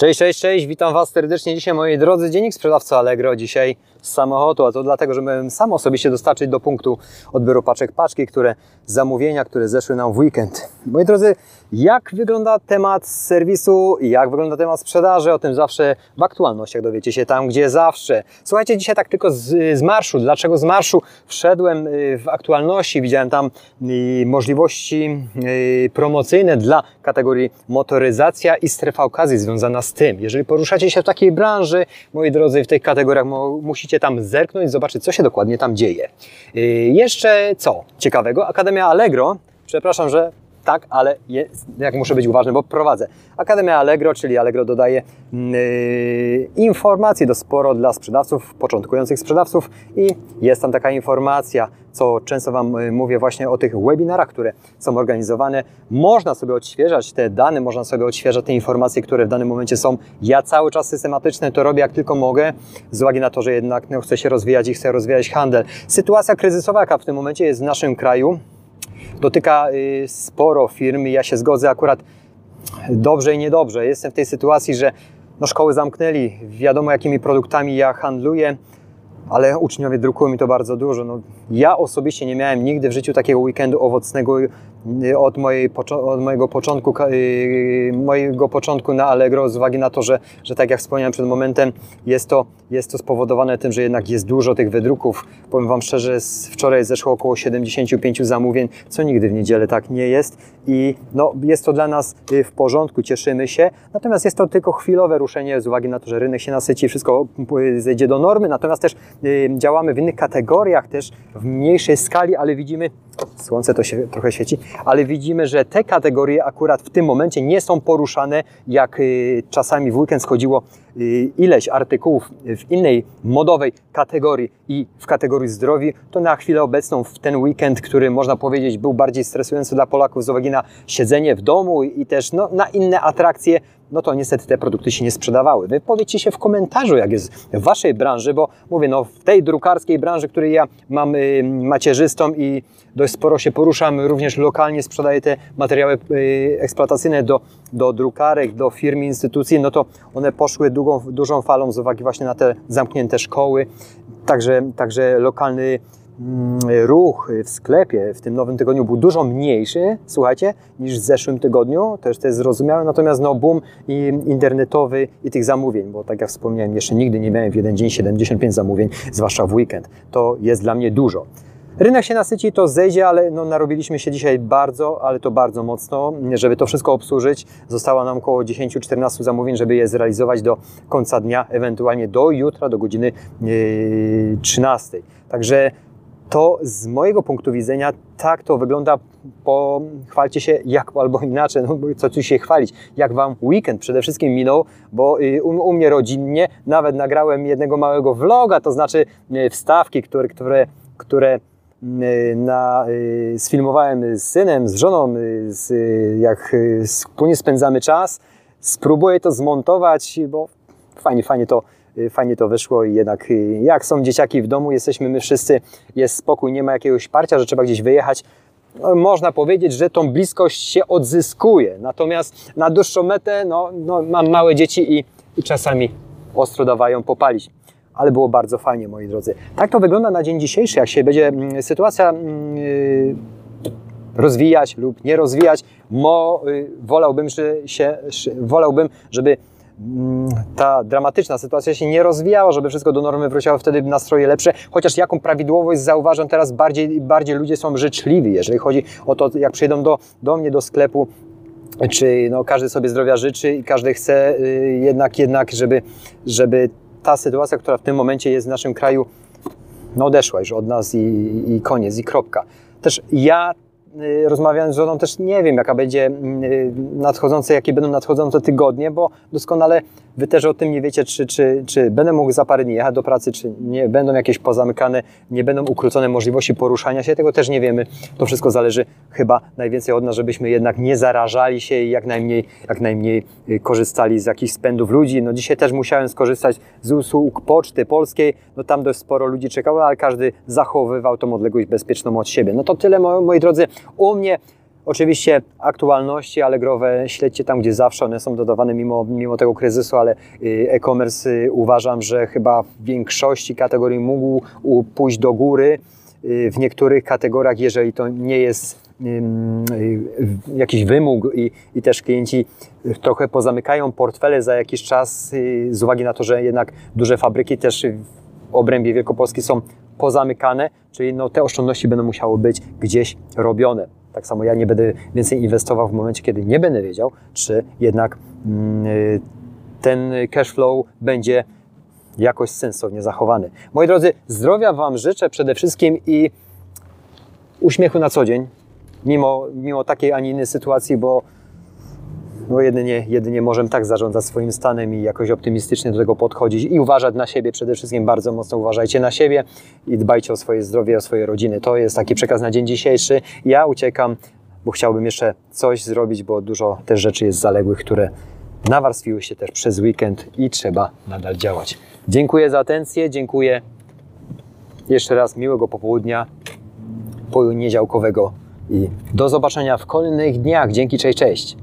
Cześć, cześć, cześć, witam Was serdecznie dzisiaj moi drodzy. Dziennik sprzedawca Allegro dzisiaj z samochodu, a to dlatego, że miałem sam osobiście dostarczyć do punktu odbioru paczek paczki, które zamówienia, które zeszły nam w weekend. Moi drodzy, jak wygląda temat serwisu, jak wygląda temat sprzedaży, o tym zawsze w aktualnościach dowiecie się tam, gdzie zawsze. Słuchajcie, dzisiaj tak tylko z, z marszu. Dlaczego z marszu? Wszedłem y, w aktualności, widziałem tam y, możliwości y, promocyjne dla kategorii motoryzacja i strefa okazji związana z tym. Jeżeli poruszacie się w takiej branży, moi drodzy, w tych kategoriach musicie tam zerknąć, zobaczyć, co się dokładnie tam dzieje. Jeszcze co ciekawego? Akademia Allegro, przepraszam, że tak, ale jest, jak muszę być uważny, bo prowadzę. Akademia Allegro, czyli Allegro dodaje yy, informacji do sporo dla sprzedawców, początkujących sprzedawców i jest tam taka informacja, co często Wam yy, mówię właśnie o tych webinarach, które są organizowane. Można sobie odświeżać te dane, można sobie odświeżać te informacje, które w danym momencie są. Ja cały czas systematycznie to robię jak tylko mogę, z uwagi na to, że jednak no, chcę się rozwijać i chcę rozwijać handel. Sytuacja kryzysowa, jaka w tym momencie jest w naszym kraju, dotyka y, sporo firm i ja się zgodzę akurat dobrze i niedobrze. Jestem w tej sytuacji, że no, szkoły zamknęli, wiadomo jakimi produktami ja handluję, ale uczniowie drukują mi to bardzo dużo. No, ja osobiście nie miałem nigdy w życiu takiego weekendu owocnego y, od, mojej, od mojego, początku, y, mojego początku na Allegro z uwagi na to, że, że tak jak wspomniałem przed momentem, jest to, jest to spowodowane tym, że jednak jest dużo tych wydruków. Powiem Wam szczerze, wczoraj zeszło około 75 zamówień, co nigdy w niedzielę tak nie jest i no, jest to dla nas y, w porządku, cieszymy się. Natomiast jest to tylko chwilowe ruszenie z uwagi na to, że rynek się nasyci, wszystko zejdzie do normy. Natomiast też działamy w innych kategoriach też w mniejszej skali, ale widzimy, słońce to się trochę świeci, ale widzimy, że te kategorie akurat w tym momencie nie są poruszane, jak y, czasami w weekend schodziło y, ileś artykułów w innej modowej kategorii i w kategorii zdrowi, to na chwilę obecną w ten weekend, który można powiedzieć był bardziej stresujący dla Polaków z uwagi na siedzenie w domu i też no, na inne atrakcje, no to niestety te produkty się nie sprzedawały. Wy powiedzcie się w komentarzu, jak jest w Waszej branży, bo mówię, no w tej drukarskiej branży, której ja mam y, macierzystą i dość sporo się poruszam, również lokalnie sprzedaję te materiały y, eksploatacyjne do, do drukarek, do firm, instytucji, no to one poszły długą, dużą falą z uwagi właśnie na te zamknięte szkoły, także, także lokalny ruch w sklepie w tym nowym tygodniu był dużo mniejszy, słuchajcie, niż w zeszłym tygodniu, też to jest zrozumiałe, natomiast no boom internetowy i tych zamówień, bo tak jak wspomniałem, jeszcze nigdy nie miałem w jeden dzień 75 zamówień, zwłaszcza w weekend. To jest dla mnie dużo. Rynek się nasyci, to zejdzie, ale no, narobiliśmy się dzisiaj bardzo, ale to bardzo mocno, żeby to wszystko obsłużyć. Zostało nam około 10-14 zamówień, żeby je zrealizować do końca dnia, ewentualnie do jutra, do godziny yy, 13. Także to z mojego punktu widzenia tak to wygląda. Pochwalcie się jak albo inaczej, no co tu się chwalić, jak Wam weekend przede wszystkim minął, bo y, u, u mnie rodzinnie nawet nagrałem jednego małego vloga, to znaczy y, wstawki, które, które, które y, na, sfilmowałem z synem, z żoną, z, jak wspólnie spędzamy czas. Spróbuję to zmontować, bo fajnie, fajnie to fajnie to wyszło i jednak y, jak są dzieciaki w domu, jesteśmy my wszyscy, jest spokój, nie ma jakiegoś parcia, że trzeba gdzieś wyjechać. No, można powiedzieć, że tą bliskość się odzyskuje. Natomiast na dłuższą metę no, no, mam małe dzieci i, i czasami ostro dawają popalić ale było bardzo fajnie, moi drodzy. Tak to wygląda na dzień dzisiejszy, jak się będzie mm, sytuacja yy, rozwijać lub nie rozwijać. Mo, wolałbym, że się, wolałbym, żeby Mm, ta dramatyczna sytuacja się nie rozwijała, żeby wszystko do normy wróciło, wtedy nastroje lepsze. Chociaż jaką prawidłowość zauważam teraz, bardziej, bardziej ludzie są życzliwi, jeżeli chodzi o to, jak przyjdą do, do mnie do sklepu, czy no, każdy sobie zdrowia życzy i każdy chce y, jednak, jednak żeby, żeby ta sytuacja, która w tym momencie jest w naszym kraju, no odeszła już od nas i, i koniec, i kropka. Też ja Y, rozmawiając z żoną też nie wiem, jaka będzie y, nadchodzące, jakie będą nadchodzące tygodnie, bo doskonale Wy też o tym nie wiecie, czy, czy, czy będę mógł za parę dni jechać do pracy, czy nie będą jakieś pozamykane, nie będą ukrócone możliwości poruszania się, tego też nie wiemy. To wszystko zależy chyba najwięcej od nas, żebyśmy jednak nie zarażali się i jak najmniej, jak najmniej y, korzystali z jakichś spędów ludzi. No dzisiaj też musiałem skorzystać z usług Poczty Polskiej, no tam dość sporo ludzi czekało, ale każdy zachowywał tą odległość bezpieczną od siebie. No to tyle, moi drodzy. U mnie Oczywiście aktualności Allegrowe śledźcie tam, gdzie zawsze one są dodawane mimo, mimo tego kryzysu, ale y, e-commerce y, uważam, że chyba w większości kategorii mógł pójść do góry. Y, W niektórych kategoriach, jeżeli to nie jest jakiś wymóg i, i też klienci trochę pozamykają portfele za jakiś czas z uwagi na to, że jednak duże fabryki też w obrębie Wielkopolski są pozamykane, czyli no, te oszczędności będą musiały być gdzieś robione. Tak samo ja nie będę więcej inwestował w momencie, kiedy nie będę wiedział, czy jednak mm, y, ten cash flow będzie jakoś sensownie zachowany. Moi drodzy, zdrowia Wam życzę przede wszystkim i uśmiechu na co dzień, mimo, mimo takiej, a nie innej sytuacji, bo no jedynie, jedynie możemy tak zarządzać swoim stanem i jakoś optymistycznie do tego podchodzić i uważać na siebie. Przede wszystkim bardzo mocno uważajcie na siebie i dbajcie o swoje zdrowie, o swoje rodziny. To jest taki przekaz na dzień dzisiejszy. Ja uciekam, bo chciałbym jeszcze coś zrobić, bo dużo też rzeczy jest zaległych, które nawarstwiły się też przez weekend i trzeba nadal działać. Dziękuję za atencję, dziękuję jeszcze raz miłego popołudnia poniedziałkowego i do zobaczenia w kolejnych dniach. Dzięki, cześć, cześć.